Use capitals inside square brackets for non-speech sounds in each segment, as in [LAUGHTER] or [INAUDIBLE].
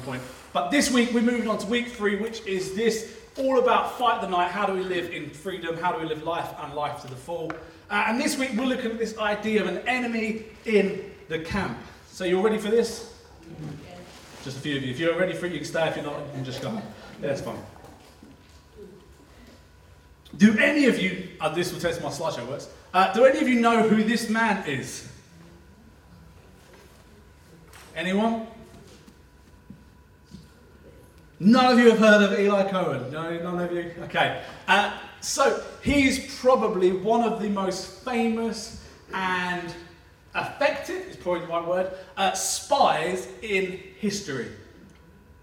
point. But this week we're moving on to week three, which is this all about fight the night. How do we live in freedom? How do we live life and life to the full? Uh, and this week we're looking at this idea of an enemy in the camp. So you're ready for this? Just a few of you. If you're ready for it, you can stay. If you're not, you can just go. Yeah, that's fine. Do any of you, uh, this will test my slideshow works, uh, do any of you know who this man is? Anyone? None of you have heard of Eli Cohen? No, none of you? Okay. Uh, so, he's probably one of the most famous and effective, is probably the right word, uh, spies in history.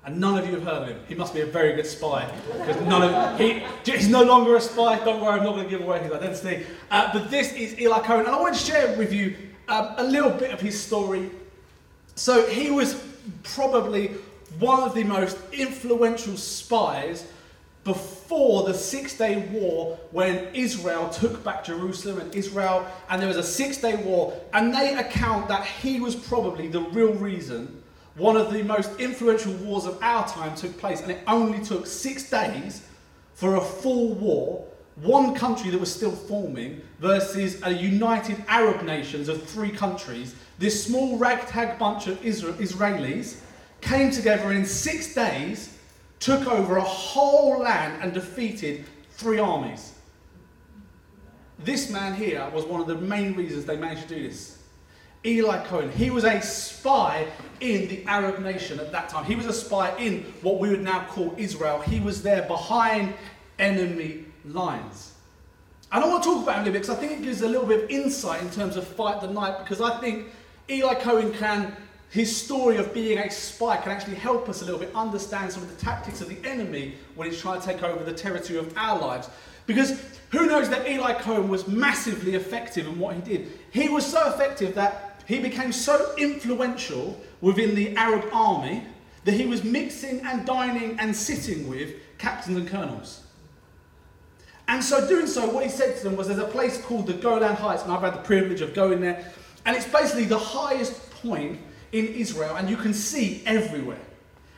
And none of you have heard of him. He must be a very good spy. Because none of he, he's no longer a spy. Don't worry, I'm not going to give away his identity. Uh, but this is Eli Cohen, and I want to share with you um, a little bit of his story. So he was probably one of the most influential spies before the Six Day War when Israel took back Jerusalem and Israel, and there was a Six Day War, and they account that he was probably the real reason one of the most influential wars of our time took place, and it only took six days for a full war, one country that was still forming versus a united Arab nations of three countries. This small ragtag bunch of Israelis came together and in six days took over a whole land and defeated three armies. This man here was one of the main reasons they managed to do this. Eli Cohen. He was a spy in the Arab nation at that time. He was a spy in what we would now call Israel. He was there behind enemy lines. And I want to talk about him a little bit because I think it gives a little bit of insight in terms of Fight the Night because I think Eli Cohen can, his story of being a spy can actually help us a little bit understand some of the tactics of the enemy when he's trying to take over the territory of our lives. Because who knows that Eli Cohen was massively effective in what he did? He was so effective that he became so influential within the Arab army that he was mixing and dining and sitting with captains and colonels. And so, doing so, what he said to them was there's a place called the Golan Heights, and I've had the privilege of going there. And it's basically the highest point in Israel, and you can see everywhere.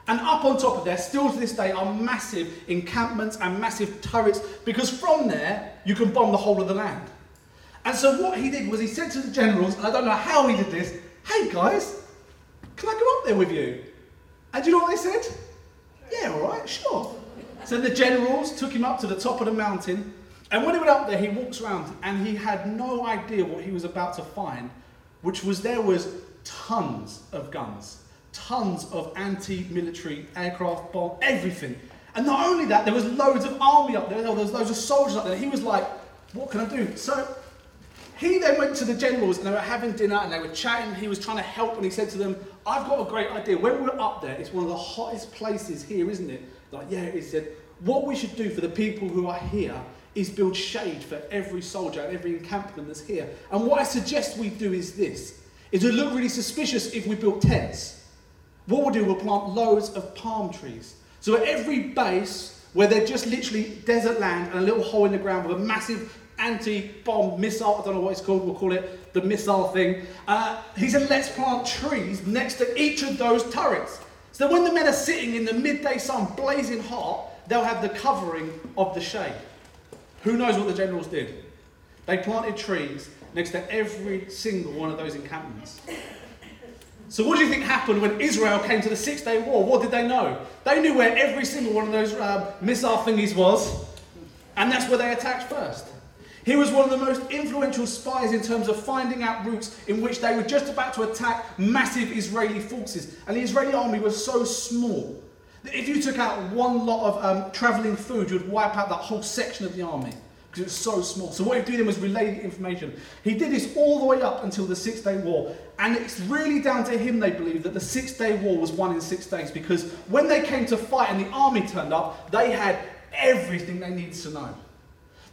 And up on top of there, still to this day, are massive encampments and massive turrets, because from there, you can bomb the whole of the land. And so what he did was he said to the generals, and I don't know how he did this, hey guys, can I go up there with you? And do you know what they said? Yeah, all right, sure. So the generals took him up to the top of the mountain, and when he went up there, he walks around, and he had no idea what he was about to find, which was there was tons of guns, tons of anti-military aircraft, bomb, everything. And not only that, there was loads of army up there, there was loads of soldiers up there. He was like, what can I do? So he then went to the generals and they were having dinner and they were chatting. He was trying to help and he said to them, I've got a great idea. When we're up there, it's one of the hottest places here, isn't it? Like, yeah, he said, what we should do for the people who are here is build shade for every soldier and every encampment that's here. And what I suggest we do is this, is would look really suspicious if we built tents. What we'll do, we'll plant loads of palm trees. So at every base, where they're just literally desert land and a little hole in the ground with a massive anti-bomb missile, I don't know what it's called, we'll call it the missile thing. Uh, he said, let's plant trees next to each of those turrets. So that when the men are sitting in the midday sun blazing hot, they'll have the covering of the shade. Who knows what the generals did? They planted trees next to every single one of those encampments. So, what do you think happened when Israel came to the Six Day War? What did they know? They knew where every single one of those uh, missile thingies was, and that's where they attacked first. He was one of the most influential spies in terms of finding out routes in which they were just about to attack massive Israeli forces. And the Israeli army was so small that if you took out one lot of um, travelling food, you'd wipe out that whole section of the army because was so small. So what he did then was relay the information. He did this all the way up until the Six Day War. And it's really down to him, they believe, that the Six Day War was won in six days because when they came to fight and the army turned up, they had everything they needed to know.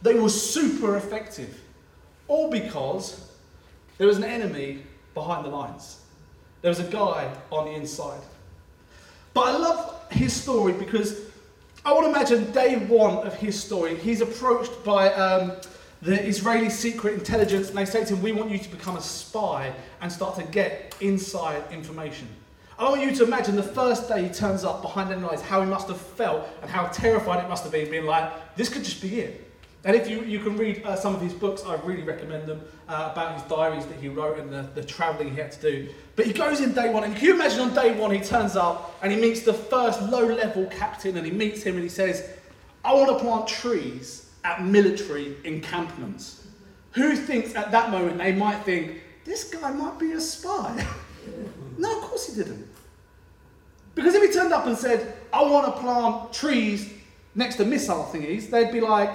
They were super effective. All because there was an enemy behind the lines. There was a guy on the inside. But I love his story because I want to imagine day one of his story. He's approached by um, the Israeli secret intelligence and they say to him, We want you to become a spy and start to get inside information. I want you to imagine the first day he turns up behind enemy lines, how he must have felt and how terrified it must have been, being like, this could just be it. And if you, you can read uh, some of his books, I really recommend them uh, about his diaries that he wrote and the, the travelling he had to do. But he goes in day one, and can you imagine on day one he turns up and he meets the first low level captain and he meets him and he says, I want to plant trees at military encampments. Who thinks at that moment they might think, this guy might be a spy? [LAUGHS] no, of course he didn't. Because if he turned up and said, I want to plant trees next to missile thingies, they'd be like,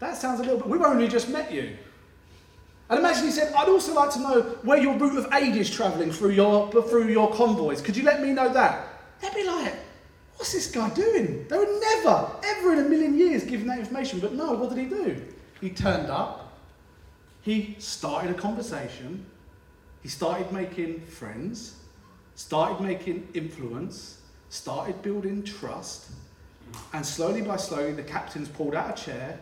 that sounds a little bit. We've only just met you. And imagine he said, I'd also like to know where your route of aid is travelling through your, through your convoys. Could you let me know that? They'd be like, what's this guy doing? They would never, ever in a million years give that information. But no, what did he do? He turned up, he started a conversation, he started making friends, started making influence, started building trust, and slowly by slowly the captains pulled out a chair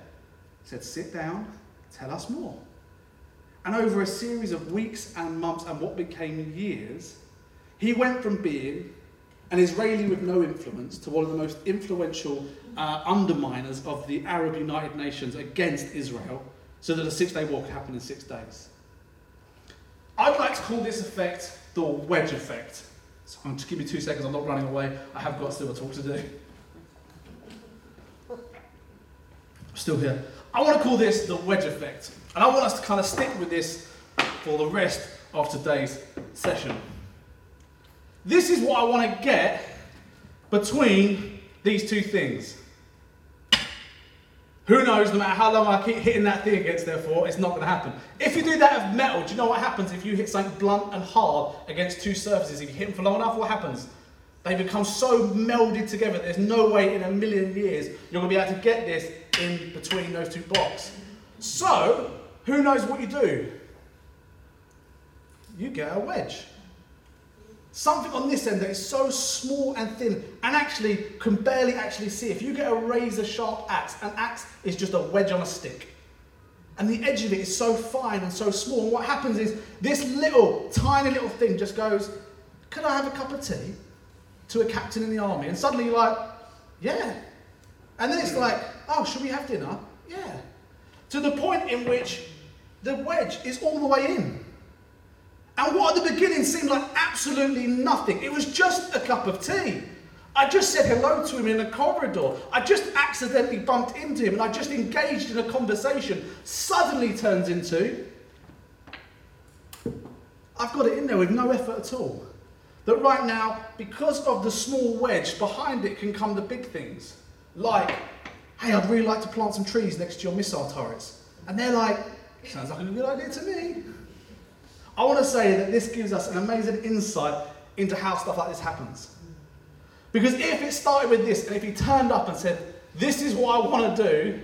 said, Sit down, tell us more. And over a series of weeks and months and what became years, he went from being an Israeli with no influence to one of the most influential uh, underminers of the Arab United Nations against Israel so that a six day war could happen in six days. I'd like to call this effect the wedge effect. So I'm just give me two seconds, I'm not running away. I have got still a talk to do. I'm still here. I want to call this the wedge effect. And I want us to kind of stick with this for the rest of today's session. This is what I want to get between these two things. Who knows, no matter how long I keep hitting that thing against there for, it's not going to happen. If you do that with metal, do you know what happens if you hit something blunt and hard against two surfaces? If you hit them for long enough, what happens? They become so melded together, there's no way in a million years you're going to be able to get this in between those two blocks. So, who knows what you do? You get a wedge. Something on this end that is so small and thin and actually can barely actually see. If you get a razor sharp axe, an axe is just a wedge on a stick. And the edge of it is so fine and so small. And what happens is this little, tiny little thing just goes, Could I have a cup of tea? To a captain in the army. And suddenly you're like, Yeah. And then it's like, Oh, should we have dinner? Yeah. To the point in which the wedge is all the way in. And what at the beginning seemed like absolutely nothing. It was just a cup of tea. I just said hello to him in a corridor. I just accidentally bumped into him and I just engaged in a conversation. Suddenly turns into I've got it in there with no effort at all. That right now, because of the small wedge behind it, can come the big things. Like hey, I'd really like to plant some trees next to your missile turrets. And they're like, sounds like a good idea to me. I want to say that this gives us an amazing insight into how stuff like this happens. Because if it started with this, and if he turned up and said, This is what I want to do,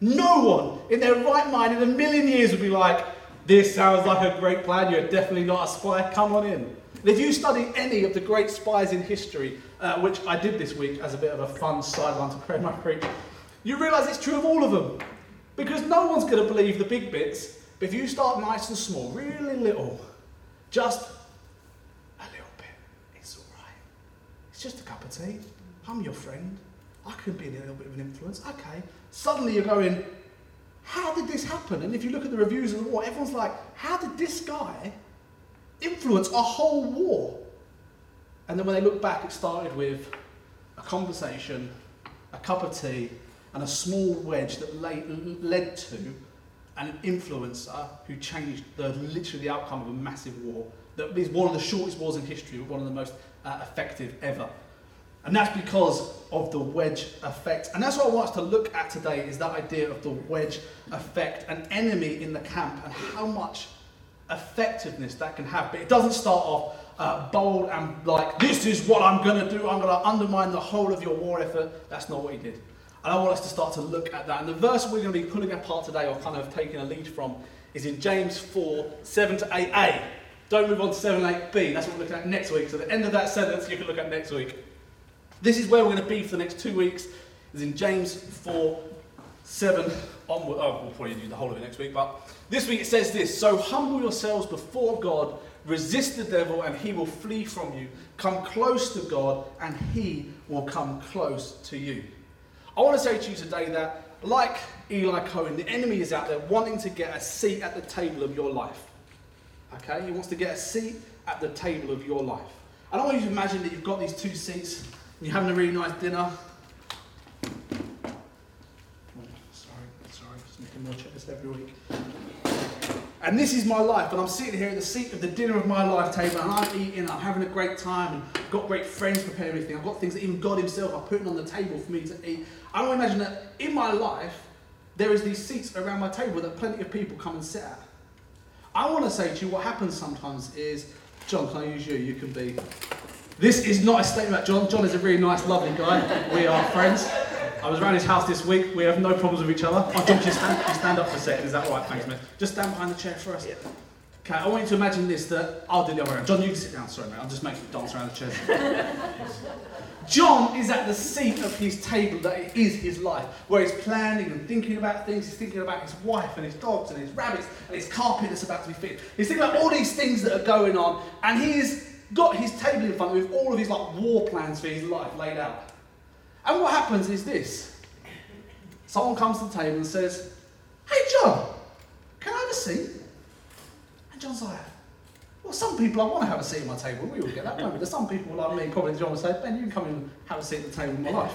no one in their right mind in a million years would be like, This sounds like a great plan, you're definitely not a spy, come on in. And if you study any of the great spies in history, uh, which I did this week as a bit of a fun sideline to pray my preach, you realise it's true of all of them. Because no one's going to believe the big bits, but if you start nice and small, really little, just a little bit, it's all right. It's just a cup of tea. I'm your friend. I could be a little bit of an influence. Okay. Suddenly you're going, how did this happen? And if you look at the reviews of the war, everyone's like, how did this guy influence a whole war? And then when they look back, it started with a conversation, a cup of tea, and a small wedge that led to an influencer who changed the, literally the outcome of a massive war. That is one of the shortest wars in history, but one of the most uh, effective ever. And that's because of the wedge effect. And that's what I want us to look at today is that idea of the wedge effect, an enemy in the camp, and how much effectiveness that can have. But it doesn't start off uh, bold and like, this is what I'm going to do, I'm going to undermine the whole of your war effort. That's not what he did. And I want us to start to look at that. And the verse we're going to be pulling apart today, or kind of taking a lead from, is in James 4 7 to 8a. Don't move on to 7 8b. That's what we're looking at next week. So, the end of that sentence you can look at next week. This is where we're going to be for the next two weeks, is in James 4 7 onward. Oh, we'll probably do the whole of it next week, but this week it says this So humble yourselves before God, resist the devil, and he will flee from you. Come close to God, and he will come close to you. I want to say to you today that, like Eli Cohen, the enemy is out there wanting to get a seat at the table of your life. Okay? He wants to get a seat at the table of your life. I don't want you to imagine that you've got these two seats and you're having a really nice dinner. sorry, sorry, just making more checklists every week. And this is my life, and I'm sitting here at the seat of the dinner of my life table, and I'm eating, I'm having a great time, and I've got great friends preparing everything. I've got things that even God Himself are putting on the table for me to eat. I don't imagine that in my life, there is these seats around my table that plenty of people come and sit at. I want to say to you, what happens sometimes is, John, can I use you? You can be. This is not a statement about John. John is a really nice, lovely guy. We are friends. I was around his house this week. We have no problems with each other. Oh, John, just stand, just stand up for a second. Is that right? Thanks, mate. Just stand behind the chair for us. Okay, I want you to imagine this, that I'll do the other way around. John, you can sit down. Sorry, mate. I'll just make you dance around the chair. [LAUGHS] John is at the seat of his table that is his life, where he's planning and thinking about things. He's thinking about his wife and his dogs and his rabbits and his carpet that's about to be fixed. He's thinking about all these things that are going on, and he's got his table in front of him with all of his like war plans for his life laid out. And what happens is this: someone comes to the table and says, "Hey, John, can I have a seat?" And John's like, well, some people I want to have a seat at my table. We all get that, don't? There's some people like me, probably John would say, Ben, you can come and have a seat at the table in my life.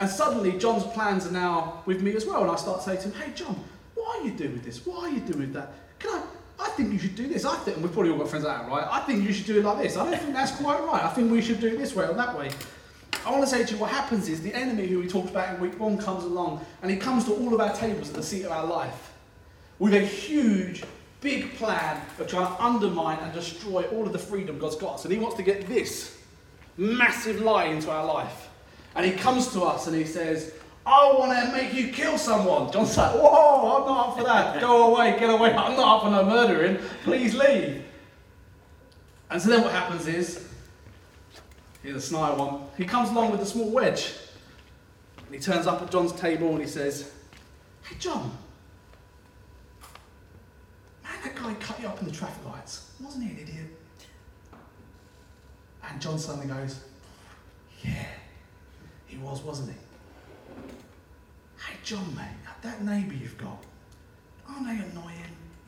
And suddenly, John's plans are now with me as well. And I start saying to him, hey, John, what are you doing with this? What are you doing with that? Can I? I think you should do this. I think, and we've probably all got friends like that, right? I think you should do it like this. I don't think that's quite right. I think we should do it this way or that way. I want to say to you, what happens is the enemy who we talked about in week one comes along and he comes to all of our tables at the seat of our life with a huge, big plan of trying to undermine and destroy all of the freedom God's got us. And He wants to get this massive lie into our life. And He comes to us and He says, I want to make you kill someone. John's like, whoa, I'm not up for that. [LAUGHS] Go away, get away. I'm not up for no murdering. Please leave. And so then what happens is, here's a snide one. He comes along with a small wedge. And he turns up at John's table and he says, Hey, John, Man, that guy cut you up in the traffic lights. Wasn't he an idiot? And John suddenly goes, Yeah, he was, wasn't he? John, mate, that neighbour you've got, aren't they annoying?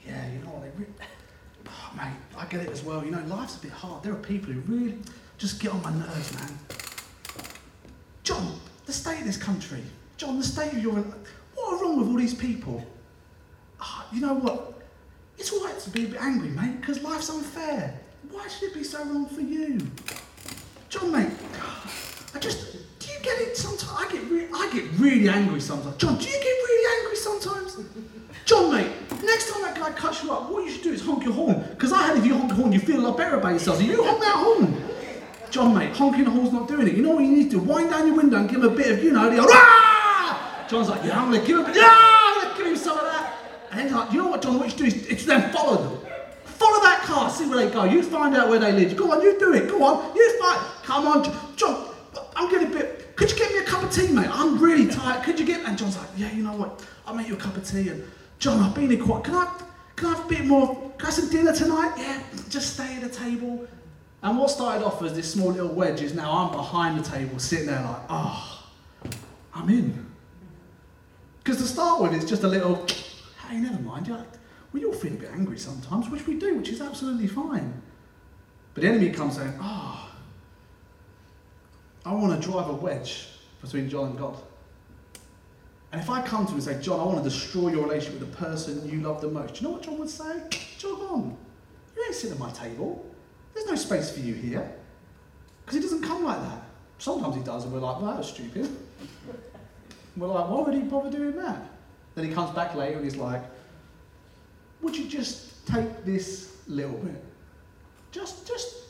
Yeah, you know what, they really... Oh, mate, I get it as well. You know, life's a bit hard. There are people who really just get on my nerves, man. John, the state of this country, John, the state of your... What are wrong with all these people? Oh, you know what? It's all right to be a bit angry, mate, because life's unfair. Why should it be so wrong for you? John, mate, I just, get it sometimes? I get, re- I get really angry sometimes. John, do you get really angry sometimes? John, mate, next time that guy cuts you up, what you should do is honk your horn. Because I had if you honk your horn, you feel a lot better about yourself. So you honk that horn. John, mate, honking the horn's not doing it. You know what you need to do? Wind down your window and give him a bit of, you know, the old! John's like, yeah, I'm going to give him, yeah, I'm give him some of that. And then like, you know what, John, what you should do is, then follow them. Follow that car, see where they go. You find out where they live. Go on, you do it. Go on, you find. Come on, John. I'm getting a bit. Could you get me a cup of tea, mate? I'm really tired. Could you get? And John's like, yeah, you know what? I'll make you a cup of tea. And John, I've been here quite. Can I? Can I have a bit more? Can I have some dinner tonight? Yeah, just stay at the table. And what started off as this small little wedge is now I'm behind the table, sitting there like, oh, I'm in. Because to start with, it's just a little hey, never mind, like, we all feel a bit angry sometimes, which we do, which is absolutely fine. But the enemy comes saying, oh, I want to drive a wedge between John and God. And if I come to him and say, John, I want to destroy your relationship with the person you love the most, do you know what John would say? Jog on. You ain't sitting at my table. There's no space for you here. Because he doesn't come like that. Sometimes he does, and we're like, well, that was stupid. We're like, why would he bother doing that? Then he comes back later and he's like, Would you just take this little bit? Just, just,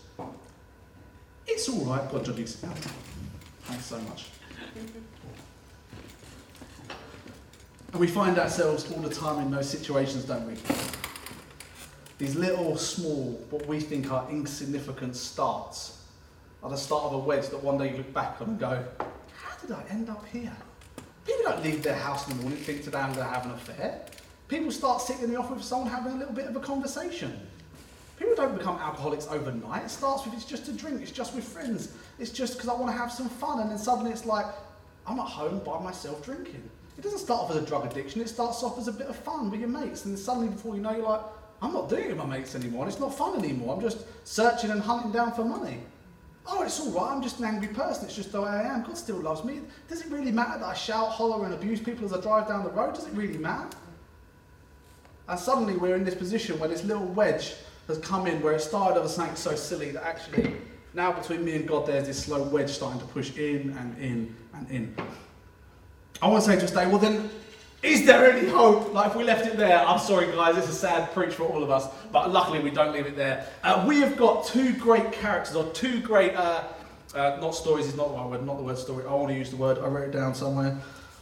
it's all right. God, John Thanks so much. And we find ourselves all the time in those situations, don't we? These little, small, what we think are insignificant starts are the start of a wedge that one day you look back on and go, how did I end up here? People don't leave their house in the morning thinking today I'm going to have an affair. People start sitting in the office with someone having a little bit of a conversation. People don't become alcoholics overnight. It starts with it's just a drink, it's just with friends, it's just because I want to have some fun, and then suddenly it's like, I'm at home by myself drinking. It doesn't start off as a drug addiction, it starts off as a bit of fun with your mates, and then suddenly before you know, you're like, I'm not doing it with my mates anymore, and it's not fun anymore, I'm just searching and hunting down for money. Oh, it's all right, I'm just an angry person, it's just the way I am. God still loves me. Does it really matter that I shout, holler, and abuse people as I drive down the road? Does it really matter? And suddenly we're in this position where this little wedge has come in where it started as something so silly that actually now between me and God there's this slow wedge starting to push in and in and in. I want to say to us today, well then, is there any hope? Like if we left it there, I'm sorry guys, it's a sad preach for all of us, but luckily we don't leave it there. Uh, we have got two great characters, or two great, uh, uh, not stories is not the word, not the word story, I want to use the word, I wrote it down somewhere.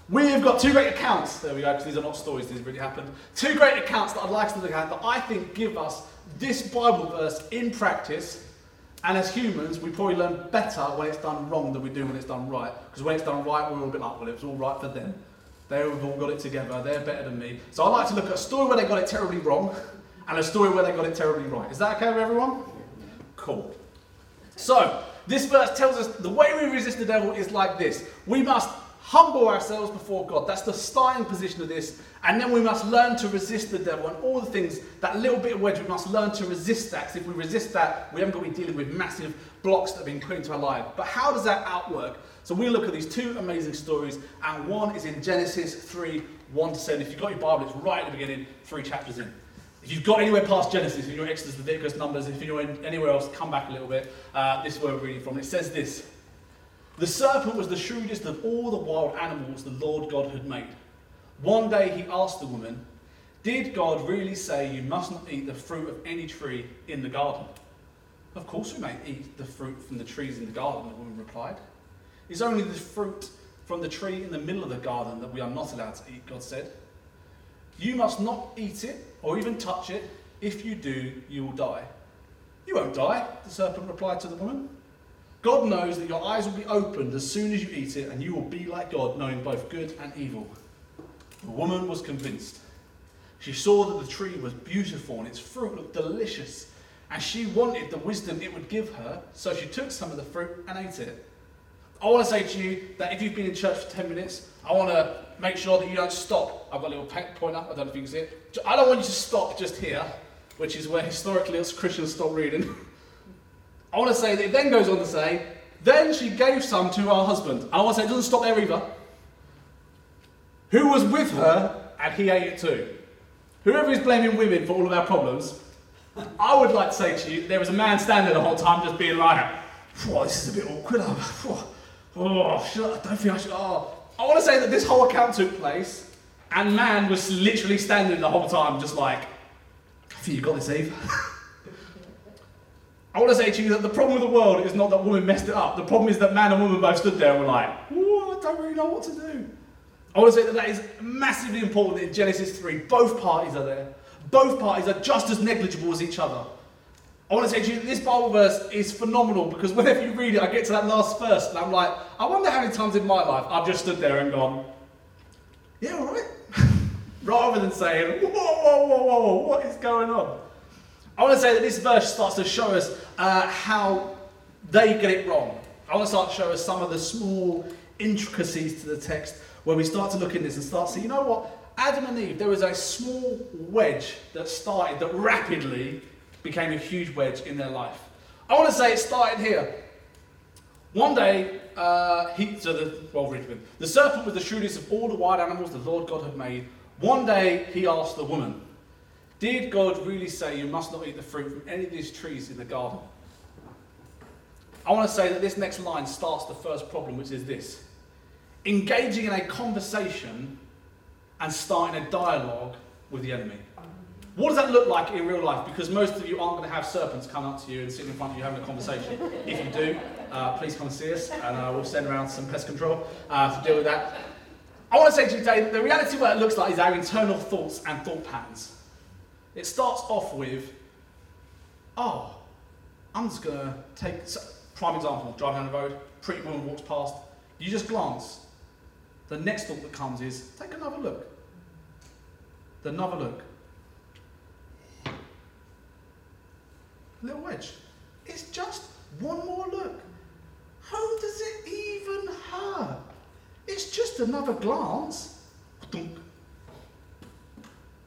We have got two great accounts, there we go, because these are not stories, these really happened. Two great accounts that I'd like to look at that I think give us this Bible verse in practice. And as humans, we probably learn better when it's done wrong than we do when it's done right. Because when it's done right, we're all a bit like, well, it was all right for them. They've all got it together, they're better than me. So I like to look at a story where they got it terribly wrong and a story where they got it terribly right. Is that okay with everyone? Cool. So, this verse tells us the way we resist the devil is like this. We must humble ourselves before God. That's the starting position of this. And then we must learn to resist the devil and all the things, that little bit of wedge, we must learn to resist that. Because if we resist that, we haven't got to be dealing with massive blocks that have been put into our life. But how does that outwork? So we look at these two amazing stories, and one is in Genesis 3 1 to 7. If you've got your Bible, it's right at the beginning, three chapters in. If you've got anywhere past Genesis, if you're Exodus, Leviticus, Numbers, if you're anywhere else, come back a little bit. Uh, this is where we're reading from. It says this the serpent was the shrewdest of all the wild animals the Lord God had made. One day he asked the woman, Did God really say you must not eat the fruit of any tree in the garden? Of course we may eat the fruit from the trees in the garden, the woman replied. It's only the fruit from the tree in the middle of the garden that we are not allowed to eat, God said. You must not eat it or even touch it. If you do, you will die. You won't die, the serpent replied to the woman. God knows that your eyes will be opened as soon as you eat it, and you will be like God, knowing both good and evil. The woman was convinced. She saw that the tree was beautiful and its fruit looked delicious, and she wanted the wisdom it would give her, so she took some of the fruit and ate it. I want to say to you that if you've been in church for 10 minutes, I want to make sure that you don't stop. I've got a little pointer, I don't know if you can see it. I don't want you to stop just here, which is where historically us Christians stop reading. [LAUGHS] I want to say that it then goes on to say, then she gave some to her husband. I want to say it doesn't stop there either. Who was with her and he ate it too. Whoever is blaming women for all of our problems, I would like to say to you, there was a man standing the whole time just being like, this is a bit awkward. Oh, oh should I, I don't think I should. Oh. I want to say that this whole account took place and man was literally standing the whole time just like, I think you got this, Eve. [LAUGHS] I want to say to you that the problem with the world is not that woman messed it up. The problem is that man and woman both stood there and were like, I don't really know what to do. I want to say that that is massively important in Genesis 3. Both parties are there. Both parties are just as negligible as each other. I want to say to you that this Bible verse is phenomenal because whenever you read it, I get to that last verse and I'm like, I wonder how many times in my life I've just stood there and gone, yeah, all right. [LAUGHS] Rather than saying, whoa, whoa, whoa, whoa, what is going on? I want to say that this verse starts to show us uh, how they get it wrong. I want to start to show us some of the small intricacies to the text where we start to look in this and start to see, you know what? Adam and Eve, there was a small wedge that started, that rapidly became a huge wedge in their life. I want to say it started here. One day, uh, he, so the, well, the serpent was the shrewdest of all the wild animals the Lord God had made. One day, he asked the woman, did God really say you must not eat the fruit from any of these trees in the garden? I want to say that this next line starts the first problem, which is this engaging in a conversation and starting a dialogue with the enemy. What does that look like in real life? Because most of you aren't going to have serpents come up to you and sit in front of you having a conversation. if you do, uh, please come and see us, and uh, we'll send around some pest control uh, to deal with that. I want to say to you today that the reality of what it looks like is our internal thoughts and thought patterns. It starts off with, oh, I'm just going to take, prime example, driving down the road, pretty woman walks past, You just glance. The next thought that comes is take another look. Another look. Little wedge. It's just one more look. How does it even hurt? It's just another glance.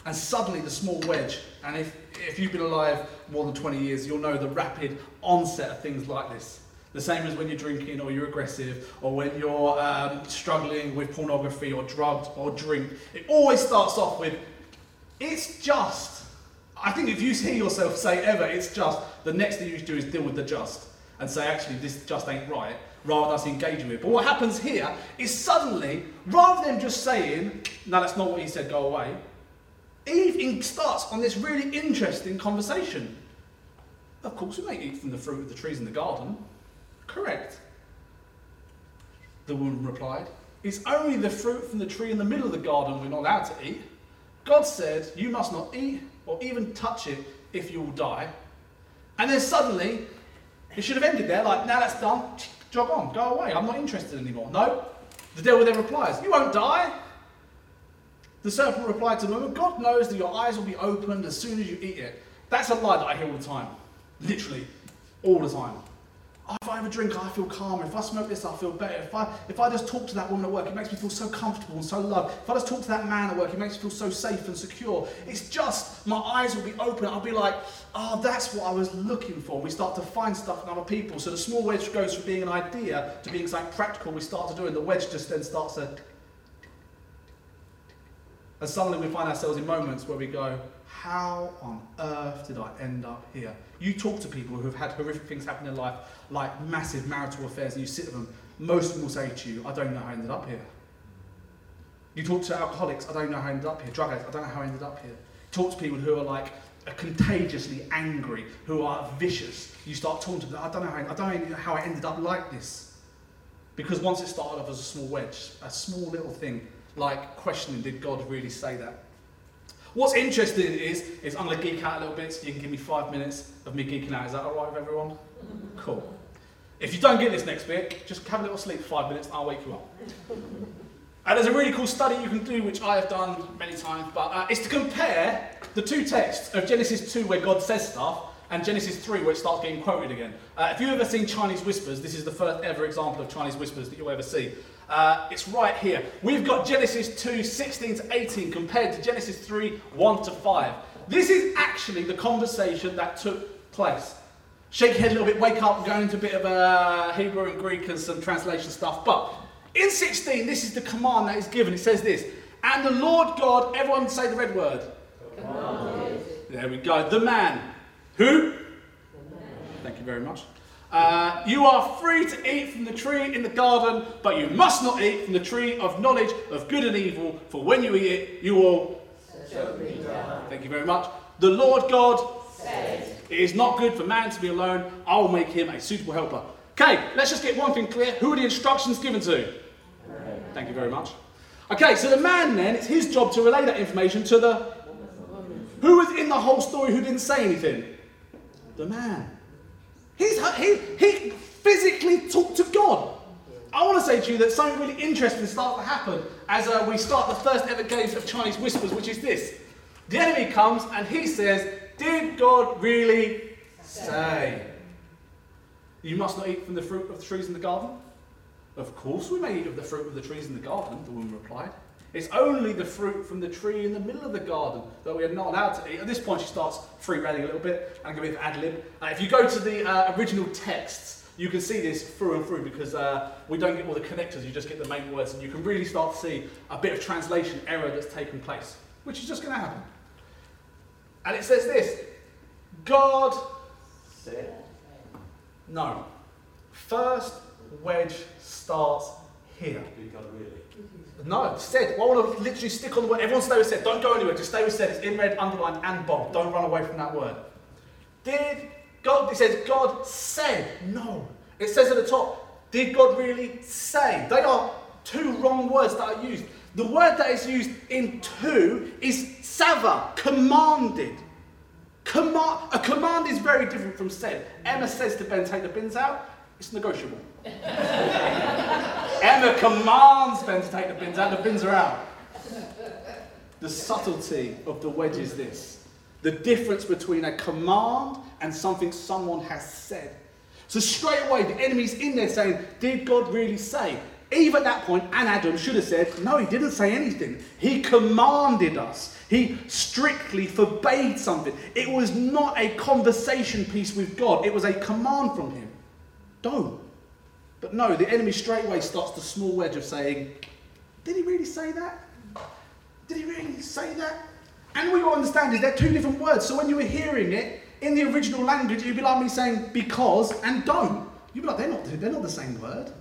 And suddenly the small wedge, and if, if you've been alive more than 20 years, you'll know the rapid onset of things like this. The same as when you're drinking or you're aggressive or when you're um, struggling with pornography or drugs or drink. It always starts off with, it's just. I think if you hear yourself say ever, it's just, the next thing you should do is deal with the just and say, actually, this just ain't right, rather than us engaging with it. But what happens here is suddenly, rather than just saying, no, that's not what he said, go away, Eve starts on this really interesting conversation. Of course, we may eat from the fruit of the trees in the garden. Correct. The woman replied, It's only the fruit from the tree in the middle of the garden we're not allowed to eat. God said, You must not eat or even touch it if you will die. And then suddenly, it should have ended there, like, now that's done, [TSK] jog on, go away, I'm not interested anymore. No. The devil then replies, You won't die. The serpent replied to the woman, God knows that your eyes will be opened as soon as you eat it. That's a lie that I hear all the time. Literally, all the time. If I have a drink, I feel calmer. If I smoke this, I feel better. If I, if I just talk to that woman at work, it makes me feel so comfortable and so loved. If I just talk to that man at work, it makes me feel so safe and secure. It's just, my eyes will be open. I'll be like, oh, that's what I was looking for. We start to find stuff in other people. So the small wedge goes from being an idea to being something practical we start to do, and the wedge just then starts to. And suddenly we find ourselves in moments where we go, how on earth did I end up here? You talk to people who have had horrific things happen in their life, like massive marital affairs, and you sit with them. Most of them will say to you, I don't know how I ended up here. You talk to alcoholics, I don't know how I ended up here. Drug addicts, I don't know how I ended up here. Talk to people who are like contagiously angry, who are vicious. You start talking to them, I don't know how I, I don't know how I ended up like this. Because once it started off as a small wedge, a small little thing, like questioning, did God really say that? What's interesting is, is I'm going to geek out a little bit, so you can give me five minutes of me geeking out. Is that all right with everyone? Cool. If you don't get this next bit, just have a little sleep for five minutes and I'll wake you up. and there's a really cool study you can do, which I have done many times, but uh, it's to compare the two texts of Genesis 2, where God says stuff, and Genesis 3, where it starts getting quoted again. Uh, if you've ever seen Chinese whispers, this is the first ever example of Chinese whispers that you'll ever see. Uh, it's right here. We've got Genesis 2, 16 to 18 compared to Genesis 3, 1 to 5. This is actually the conversation that took place. Shake your head a little bit, wake up, go into a bit of uh, Hebrew and Greek and some translation stuff. But in 16, this is the command that is given. It says this And the Lord God, everyone say the red word. There we go. The man. Who? The man. Thank you very much. Uh, you are free to eat from the tree in the garden, but you must not eat from the tree of knowledge of good and evil, for when you eat it, you will. Thank you very much. The Lord God said, It is not good for man to be alone. I will make him a suitable helper. Okay, let's just get one thing clear. Who are the instructions given to? Thank you very much. Okay, so the man then, it's his job to relay that information to the. Who was in the whole story who didn't say anything? The man. He's, he, he physically talked to God. I want to say to you that something really interesting starts to happen as uh, we start the first ever games of Chinese whispers, which is this. The enemy comes and he says, Did God really say? You must not eat from the fruit of the trees in the garden? Of course we may eat of the fruit of the trees in the garden, the woman replied. It's only the fruit from the tree in the middle of the garden that we are not allowed to eat. At this point, she starts free running a little bit and with ad lib. Uh, if you go to the uh, original texts, you can see this through and through because uh, we don't get all the connectors, you just get the main words, and you can really start to see a bit of translation error that's taken place, which is just going to happen. And it says this God said, No. First wedge starts here. No, said. Well, I want to literally stick on the word. Everyone stay with said. Don't go anywhere. Just stay with said. It's in red, underlined, and bold. Don't run away from that word. Did God, it says God said. No. It says at the top, did God really say? They are two wrong words that are used. The word that is used in two is sava, commanded. Command, a command is very different from said. Emma says to Ben, take the bins out. It's negotiable. [LAUGHS] Emma commands Ben to take the bins out, the bins are out. The subtlety of the wedge is this the difference between a command and something someone has said. So straight away, the enemy's in there saying, Did God really say? Eve at that point and Adam should have said, No, he didn't say anything. He commanded us. He strictly forbade something. It was not a conversation piece with God, it was a command from him. Don't. But no, the enemy straight away starts the small wedge of saying, Did he really say that? Did he really say that? And what you understand is they're two different words. So when you were hearing it, in the original language, it'd be like me saying because and don't. You'd be like, they're not, they're not the same word.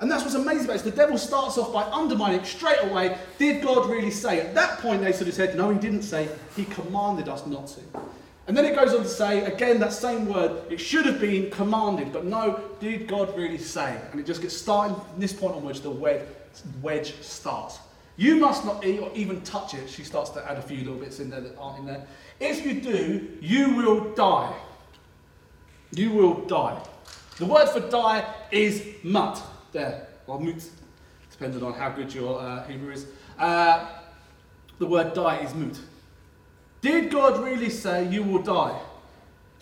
And that's what's amazing about it. The devil starts off by undermining straight away, did God really say? At that point, they sort of said, no, he didn't say. He commanded us not to. And then it goes on to say, again, that same word, it should have been commanded, but no, did God really say? And it just gets started from this point onwards, the wedge, wedge starts. You must not eat or even touch it. She starts to add a few little bits in there that aren't in there. If you do, you will die. You will die. The word for die is mut. There, or mut, depending on how good your uh, Hebrew is. Uh, the word die is mut. Did God really say you will die?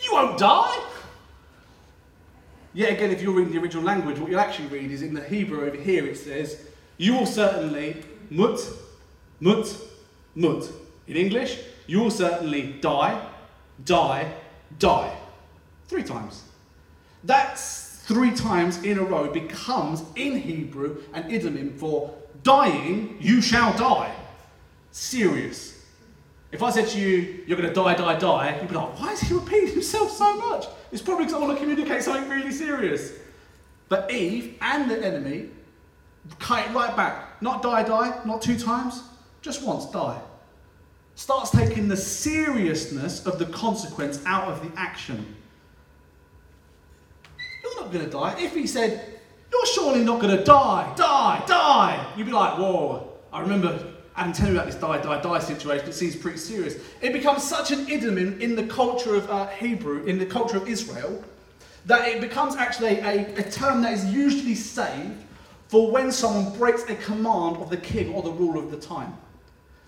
You won't die! Yet again, if you're reading the original language, what you'll actually read is in the Hebrew over here it says, You will certainly mut, mut, mut. In English, you will certainly die, die, die. Three times. That's three times in a row becomes in Hebrew an idiom for dying, you shall die. Serious. If I said to you, you're going to die, die, die, you'd be like, why is he repeating himself so much? It's probably because I want to communicate something really serious. But Eve and the enemy cut it right back. Not die, die, not two times, just once, die starts taking the seriousness of the consequence out of the action. You're not going to die. If he said, You're surely not going to die, die, die, you'd be like, Whoa, I remember Adam tell me about this die, die, die situation. It seems pretty serious. It becomes such an idiom in, in the culture of uh, Hebrew, in the culture of Israel, that it becomes actually a, a term that is usually saved for when someone breaks a command of the king or the ruler of the time.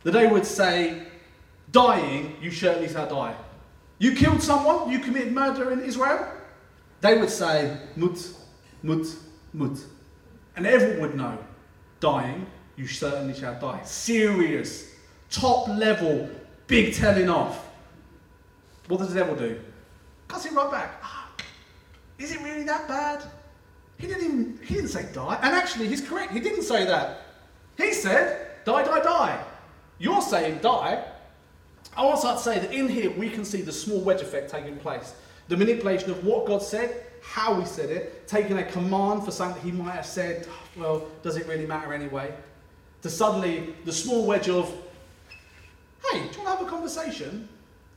That they would say, dying, you surely shall die. You killed someone, you committed murder in Israel, they would say, mut, mut, mut. And everyone would know, dying, you certainly shall die. Serious, top level, big telling off. What does the devil do? Cuts it right back. Ah, is it really that bad? He didn't even, he didn't say die. And actually, he's correct. He didn't say that. He said, die, die, die. You're saying die, I want to say that in here we can see the small wedge effect taking place. The manipulation of what God said, how He said it, taking a command for something that He might have said, well, does it really matter anyway? To suddenly the small wedge of, hey, do you want to have a conversation?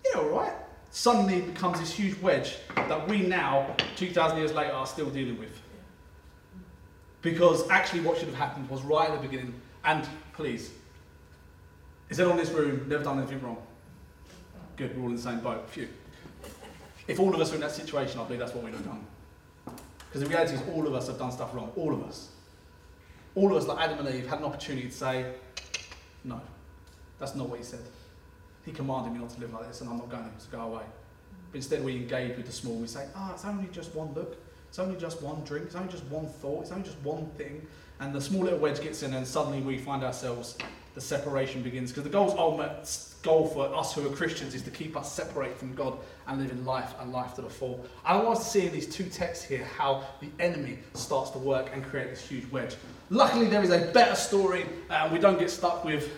Yeah, all right. Suddenly becomes this huge wedge that we now, 2,000 years later, are still dealing with. Because actually, what should have happened was right at the beginning, and please, is anyone in this room never done anything wrong? Good, we're all in the same boat. Phew. If all of us are in that situation, I believe that's what we'd have done. Because the reality is, all of us have done stuff wrong. All of us. All of us, like Adam and Eve, had an opportunity to say, no, that's not what he said. He commanded me not to live like this, and I'm not going to, go away. But instead, we engage with the small. We say, ah, oh, it's only just one look. It's only just one drink. It's only just one thought. It's only just one thing. And the small little wedge gets in, and suddenly we find ourselves, the separation begins. Because the goal's ultimate goal for us who are Christians is to keep us separate from God and live in life and life to the full. I want us to see in these two texts here how the enemy starts to work and create this huge wedge. Luckily, there is a better story, and we don't get stuck with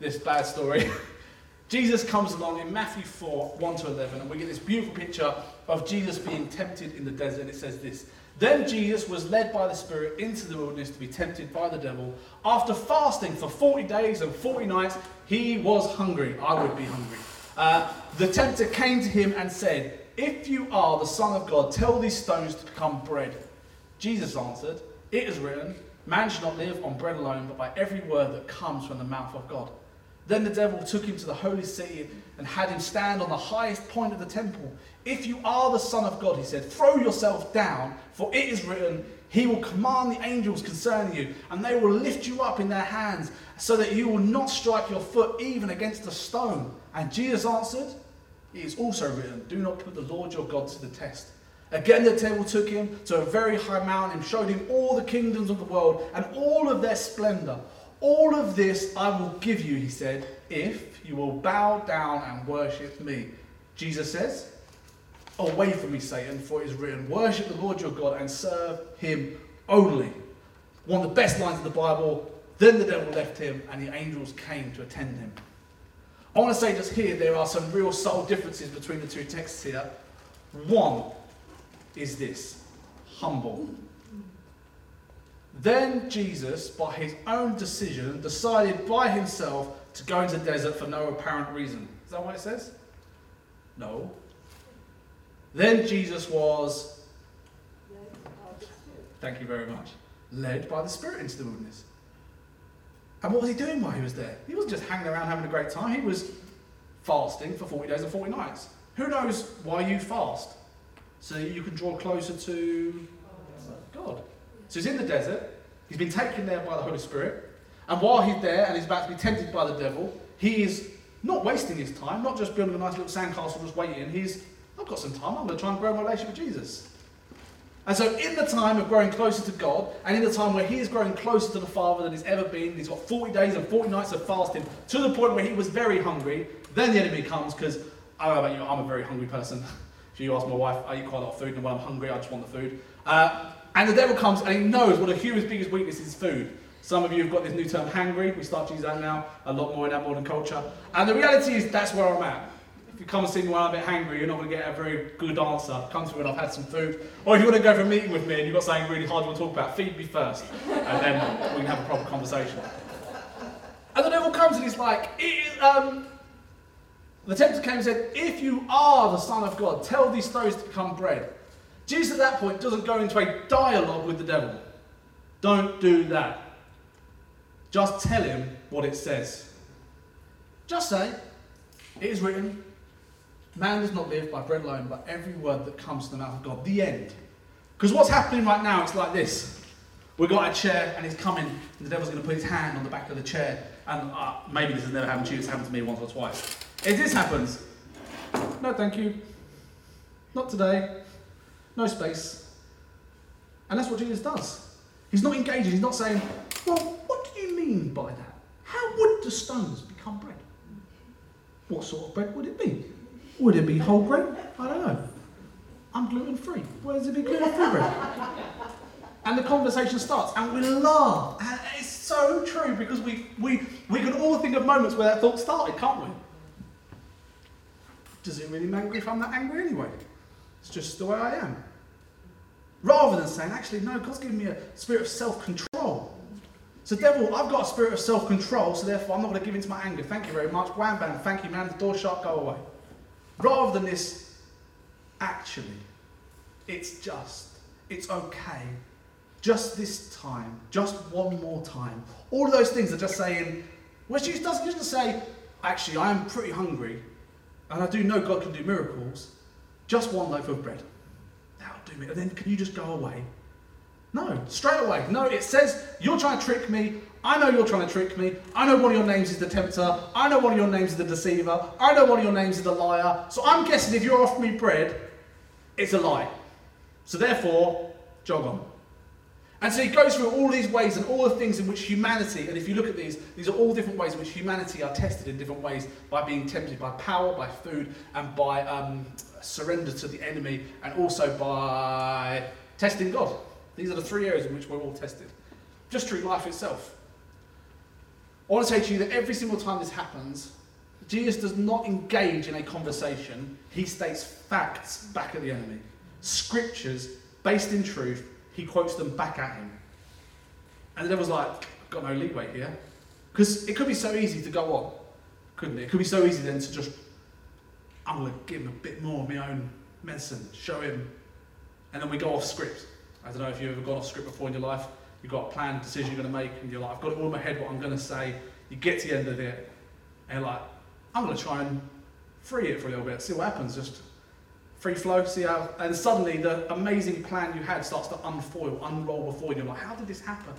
this bad story. [LAUGHS] Jesus comes along in Matthew 4 1 to 11, and we get this beautiful picture of Jesus being tempted in the desert. It says this then Jesus was led by the Spirit into the wilderness to be tempted by the devil. After fasting for 40 days and 40 nights, he was hungry. I would be hungry. Uh, the tempter came to him and said, If you are the Son of God, tell these stones to become bread. Jesus answered, It is written, Man shall not live on bread alone, but by every word that comes from the mouth of God. Then the devil took him to the holy city and had him stand on the highest point of the temple. If you are the Son of God, he said, throw yourself down, for it is written, He will command the angels concerning you, and they will lift you up in their hands, so that you will not strike your foot even against a stone. And Jesus answered, It is also written, Do not put the Lord your God to the test. Again, the devil took him to a very high mountain and showed him all the kingdoms of the world and all of their splendor. All of this I will give you, he said, if you will bow down and worship me. Jesus says, Away from me, Satan, for it is written, Worship the Lord your God and serve him only. One of the best lines of the Bible. Then the devil left him, and the angels came to attend him. I want to say just here, there are some real subtle differences between the two texts here. One is this humble. Then Jesus, by his own decision, decided by himself to go into the desert for no apparent reason. Is that what it says? No. Then Jesus was, thank you very much, led by the Spirit into the wilderness. And what was he doing while he was there? He wasn't just hanging around having a great time. He was fasting for 40 days and 40 nights. Who knows why you fast? So you can draw closer to God. So he's in the desert. He's been taken there by the Holy Spirit. And while he's there and he's about to be tempted by the devil, he is not wasting his time, not just building a nice little sandcastle just waiting. He's, I've got some time, I'm going to try and grow my relationship with Jesus. And so, in the time of growing closer to God, and in the time where he is growing closer to the Father than he's ever been, he's got 40 days and 40 nights of fasting to the point where he was very hungry. Then the enemy comes because I don't know about you, I'm a very hungry person. [LAUGHS] if you ask my wife, I eat quite a lot of food, and when I'm hungry, I just want the food. Uh, and the devil comes and he knows what a human's biggest weakness is food. Some of you have got this new term, hangry. We start to use that now a lot more in our modern culture. And the reality is that's where I'm at. You come and see me when I'm a bit hangry, you're not going to get a very good answer. Come to me when I've had some food. Or if you want to go for a meeting with me and you've got something really hard you want to talk about, feed me first. And then we can have a proper conversation. And the devil comes and he's like, um, the tempter came and said, If you are the Son of God, tell these stones to become bread. Jesus at that point doesn't go into a dialogue with the devil. Don't do that. Just tell him what it says. Just say, It is written, man does not live by bread alone, but every word that comes to the mouth of God. The end. Because what's happening right now, it's like this. We've got a chair and it's coming, and the devil's going to put his hand on the back of the chair. And uh, maybe this has never happened to you, it's happened to me once or twice. If this happens, no thank you. Not today. No space. And that's what Jesus does. He's not engaging, he's not saying, well, what do you mean by that? How would the stones become bread? What sort of bread would it be? Would it be whole grain? I don't know. I'm gluten free. Where does it be gluten free bread? And the conversation starts, and we laugh. And it's so true because we, we, we can all think of moments where that thought started, can't we? Does it really me if I'm that angry anyway? It's just the way I am. Rather than saying, actually, no, God's given me a spirit of self control. So, devil, I've got a spirit of self control, so therefore I'm not going to give in to my anger. Thank you very much. Wham bam, thank you, man. The door shut, go away. Rather than this, actually, it's just, it's okay. Just this time, just one more time. All of those things are just saying, which Jesus doesn't just say, actually, I am pretty hungry, and I do know God can do miracles. Just one loaf of bread. That'll do me. And then can you just go away? No, straight away. No, it says, You're trying to trick me. I know you're trying to trick me. I know one of your names is the tempter. I know one of your names is the deceiver. I know one of your names is the liar. So I'm guessing if you're offering me bread, it's a lie. So therefore, jog on. And so he goes through all these ways and all the things in which humanity, and if you look at these, these are all different ways in which humanity are tested in different ways by being tempted by power, by food, and by um, surrender to the enemy, and also by testing God. These are the three areas in which we're all tested. Just through life itself. I want to say to you that every single time this happens, Jesus does not engage in a conversation, he states facts back at the enemy. Scriptures based in truth he quotes them back at him. And the devil's like, I've got no leeway here. Because it could be so easy to go on, couldn't it? It could be so easy then to just, I'm going to give him a bit more of my own medicine, show him. And then we go off script. I don't know if you've ever gone off script before in your life. You've got a planned decision you're going to make, and you're like, I've got it all in my head what I'm going to say. You get to the end of it, and you're like, I'm going to try and free it for a little bit, see what happens. Just Free flow, see how, and suddenly the amazing plan you had starts to unfoil, unroll before you. You're like, how did this happen?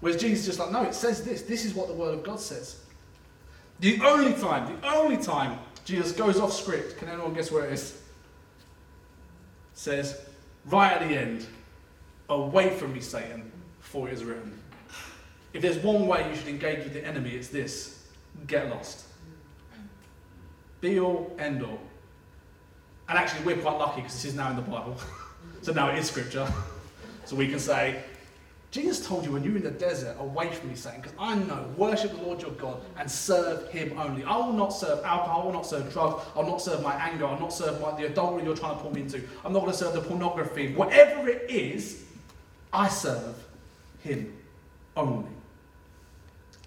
Whereas Jesus is just like, no, it says this. This is what the Word of God says. The only time, the only time Jesus goes off script, can anyone guess where it is? says, right at the end, away from me, Satan, for it is written. If there's one way you should engage with the enemy, it's this get lost. Be all, end all. And actually, we're quite lucky because this is now in the Bible. [LAUGHS] so now it is scripture. so we can say, Jesus told you when you're in the desert, away from me, Satan, because I know, worship the Lord your God and serve him only. I will not serve alcohol, I will not serve drugs, I'll not serve my anger, I'll not serve my, the adultery you're trying to pull me into, I'm not going to serve the pornography. Whatever it is, I serve him only.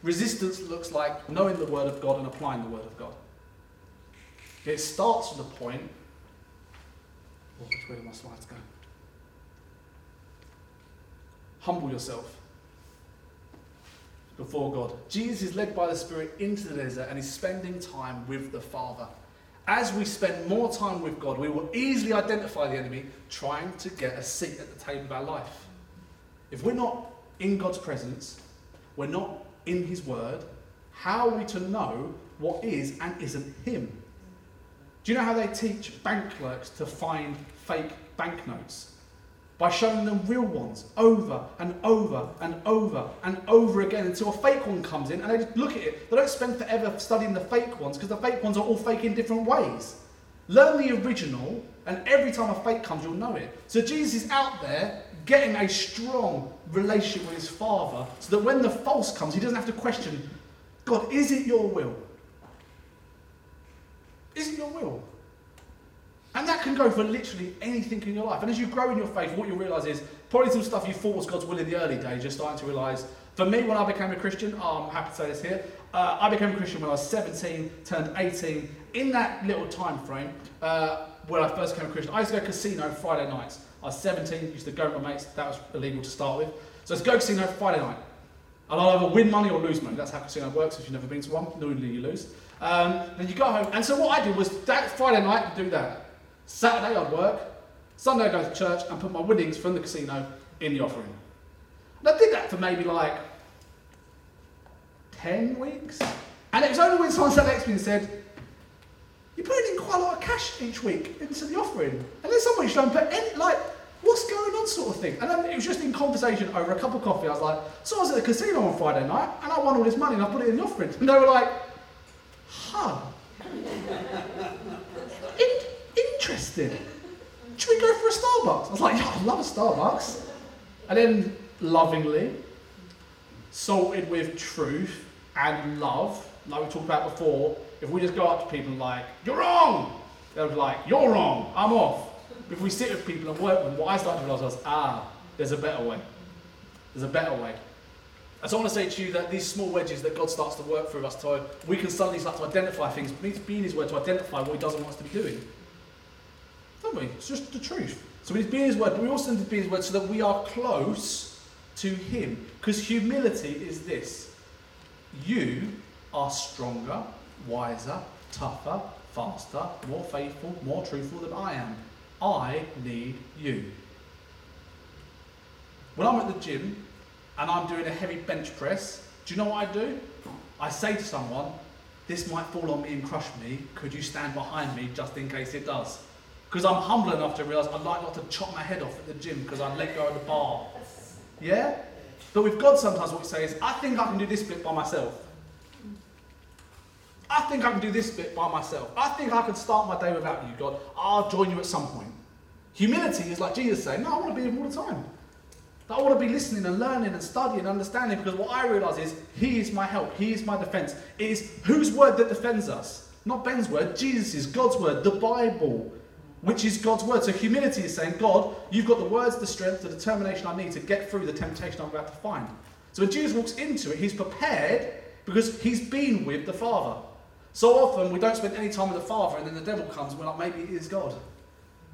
Resistance looks like knowing the Word of God and applying the Word of God. It starts with the point. Oh, which way do my slides go? Humble yourself before God. Jesus is led by the Spirit into the desert and is spending time with the Father. As we spend more time with God, we will easily identify the enemy trying to get a seat at the table of our life. If we're not in God's presence, we're not in His Word, how are we to know what is and isn't Him? Do you know how they teach bank clerks to find fake banknotes? by showing them real ones over and over and over and over again until a fake one comes in and they just look at it. They don't spend forever studying the fake ones because the fake ones are all fake in different ways. Learn the original, and every time a fake comes, you'll know it. So Jesus is out there getting a strong relationship with his Father so that when the false comes, he doesn't have to question God, is it your will? Is it your will? And that can go for literally anything in your life. And as you grow in your faith, what you realise is probably some stuff you thought was God's will in the early days, you're starting to realise. For me, when I became a Christian, oh, I'm happy to say this here, uh, I became a Christian when I was 17, turned 18. In that little time frame, uh, when I first became a Christian, I used to go to casino Friday nights. I was 17, used to go with my mates, that was illegal to start with. So let's go casino Friday night. And I'll either win money or lose money. That's how casino works. If you've never been to one, normally you lose. Um, then you go home. And so what I did was that Friday night, do that. Saturday I'd work, Sunday I'd go to church and put my winnings from the casino in the offering. And I did that for maybe like 10 weeks. And it was only when someone sat next to me and said, You're putting in quite a lot of cash each week into the offering. And then somebody showed put in, like, what's going on sort of thing. And then it was just in conversation over a cup of coffee. I was like, So I was at the casino on Friday night and I won all this money and I put it in the offering. And they were like, Huh interesting. Should we go for a Starbucks? I was like, yeah, I love a Starbucks. And then lovingly, salted with truth and love, like we talked about before, if we just go up to people like, you're wrong, they'll be like, you're wrong, I'm off. If we sit with people and work with them, what I start to realise was, ah, there's a better way. There's a better way. And so I want to say to you that these small wedges that God starts to work through us, to, we can suddenly start to identify things. We need to be in His Word to identify what He doesn't want us to be doing. Don't we? It's just the truth. So we need to be in His Word, but we also need to be in His Word so that we are close to Him. Because humility is this you are stronger, wiser, tougher, faster, more faithful, more truthful than I am. I need you. When I'm at the gym and I'm doing a heavy bench press, do you know what I do? I say to someone, This might fall on me and crush me. Could you stand behind me just in case it does? Because I'm humble enough to realise I'd like not to chop my head off at the gym because I let go of the bar. Yeah? But with God, sometimes what we say is, I think I can do this bit by myself. I think I can do this bit by myself. I think I can start my day without you, God. I'll join you at some point. Humility is like Jesus saying, No, I want to be here all the time. I want to be listening and learning and studying and understanding because what I realise is He is my help, He is my defence. It is whose word that defends us? Not Ben's word, Jesus' God's word, the Bible which is God's word. So humility is saying, God, you've got the words, the strength, the determination I need to get through the temptation I'm about to find. So when Jesus walks into it, he's prepared because he's been with the Father. So often we don't spend any time with the Father and then the devil comes and we're like, maybe it is God.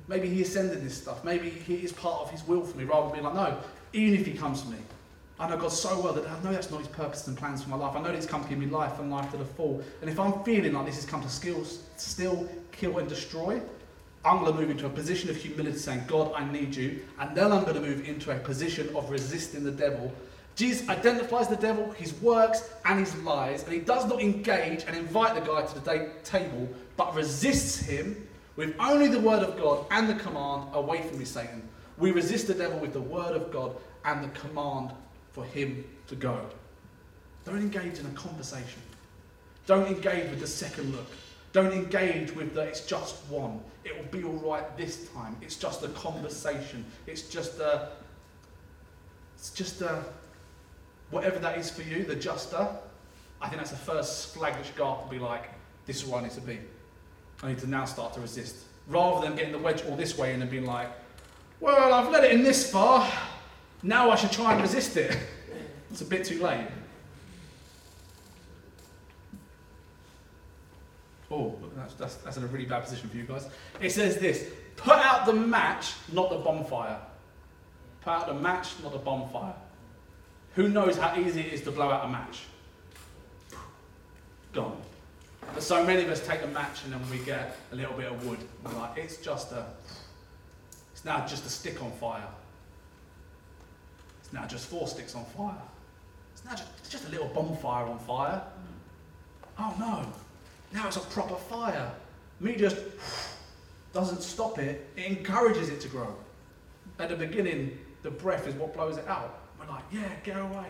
Maybe he ascended this stuff. Maybe he is part of his will for me rather than being like, no, even if he comes to me. I know God so well that I know that's not his purpose and plans for my life. I know that he's come to give me life and life to the full. And if I'm feeling like this has come to still, still kill and destroy, I'm going to move into a position of humility, saying, God, I need you. And then I'm going to move into a position of resisting the devil. Jesus identifies the devil, his works, and his lies, and he does not engage and invite the guy to the day- table, but resists him with only the word of God and the command, away from me, Satan. We resist the devil with the word of God and the command for him to go. Don't engage in a conversation. Don't engage with the second look. Don't engage with the it's just one. It will be all right this time. It's just a conversation. It's just a. It's just a. Whatever that is for you, the juster. I think that's the first flag that should go up and be like, this is where I need to be. I need to now start to resist. Rather than getting the wedge all this way in and being like, well, I've let it in this far. Now I should try and resist it. It's a bit too late. Oh, that's, that's, that's in a really bad position for you guys. It says this put out the match, not the bonfire. Put out the match, not the bonfire. Who knows how easy it is to blow out a match? Gone. But so many of us take a match and then we get a little bit of wood. We're like, it's just a, it's now just a stick on fire. It's now just four sticks on fire. It's now just, it's just a little bonfire on fire. Mm. Oh no, now it's a proper fire. Me just doesn't stop it, it encourages it to grow. At the beginning, the breath is what blows it out. Like, yeah, get away.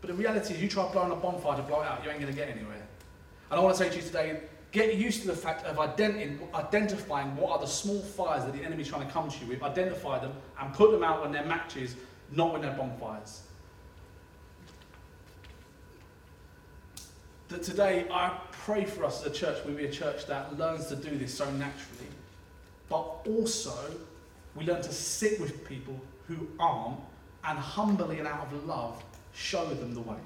But the reality is, you try blowing a bonfire to blow it out, you ain't going to get anywhere. And I want to say to you today, get used to the fact of identi- identifying what are the small fires that the enemy's trying to come to you with, identify them, and put them out when they're matches, not when they're bonfires. That today, I pray for us as a church, we be a church that learns to do this so naturally, but also we learn to sit with people who aren't and humbly and out of love show them the way.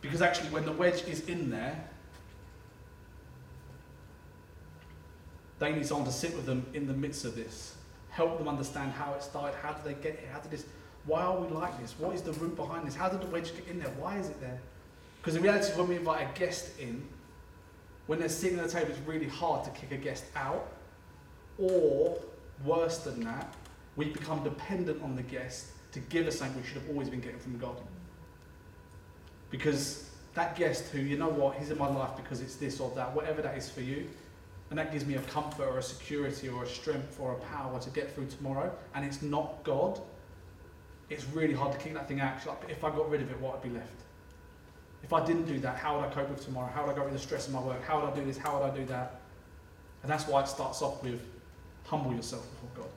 Because actually, when the wedge is in there, they need someone to sit with them in the midst of this, help them understand how it started, how did they get here, how did this, why are we like this, what is the root behind this, how did the wedge get in there, why is it there? Because the reality is, when we invite a guest in, when they're sitting at the table, it's really hard to kick a guest out, or worse than that, we become dependent on the guest to give us something we should have always been getting from God. Because that guest who, you know what, he's in my life because it's this or that, whatever that is for you, and that gives me a comfort or a security or a strength or a power to get through tomorrow, and it's not God, it's really hard to kick that thing out. Like, if I got rid of it, what would be left? If I didn't do that, how would I cope with tomorrow? How would I go with the stress of my work? How would I do this? How would I do that? And that's why it starts off with humble yourself before God.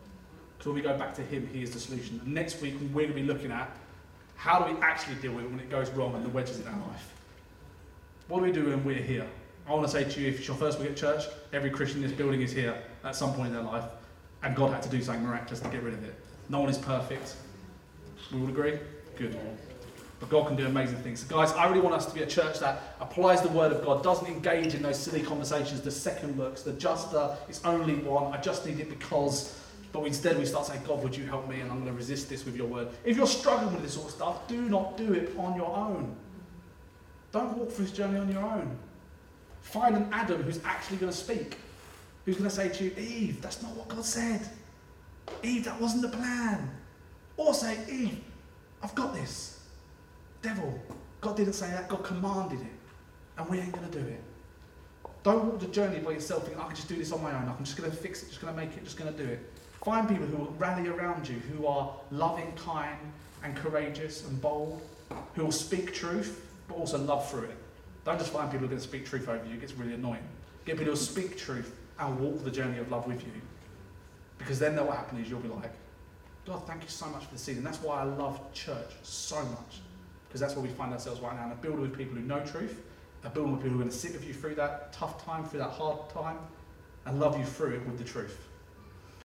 When we go back to Him, He is the solution. And next week, we're going to be looking at how do we actually deal with it when it goes wrong and the wedges in our life? What do we do when we're here? I want to say to you, if it's your first week at church, every Christian in this building is here at some point in their life, and God had to do something miraculous to get rid of it. No one is perfect. We would agree? Good. But God can do amazing things. So guys, I really want us to be a church that applies the word of God, doesn't engage in those silly conversations, the second looks, the just, uh, it's only one, I just need it because. But instead, we start saying, God, would you help me? And I'm going to resist this with your word. If you're struggling with this sort of stuff, do not do it on your own. Don't walk through this journey on your own. Find an Adam who's actually going to speak, who's going to say to you, Eve, that's not what God said. Eve, that wasn't the plan. Or say, Eve, I've got this. Devil, God didn't say that, God commanded it. And we ain't going to do it. Don't walk the journey by yourself thinking, I can just do this on my own. I'm just going to fix it, just going to make it, just going to do it. Find people who will rally around you, who are loving, kind, and courageous and bold, who will speak truth, but also love through it. Don't just find people who are going to speak truth over you, it gets really annoying. Get people who will speak truth and walk the journey of love with you. Because then what will happen is you'll be like, God, thank you so much for the season. That's why I love church so much. Because that's where we find ourselves right now. And a building with people who know truth, a building with people who are going to sit with you through that tough time, through that hard time, and love you through it with the truth.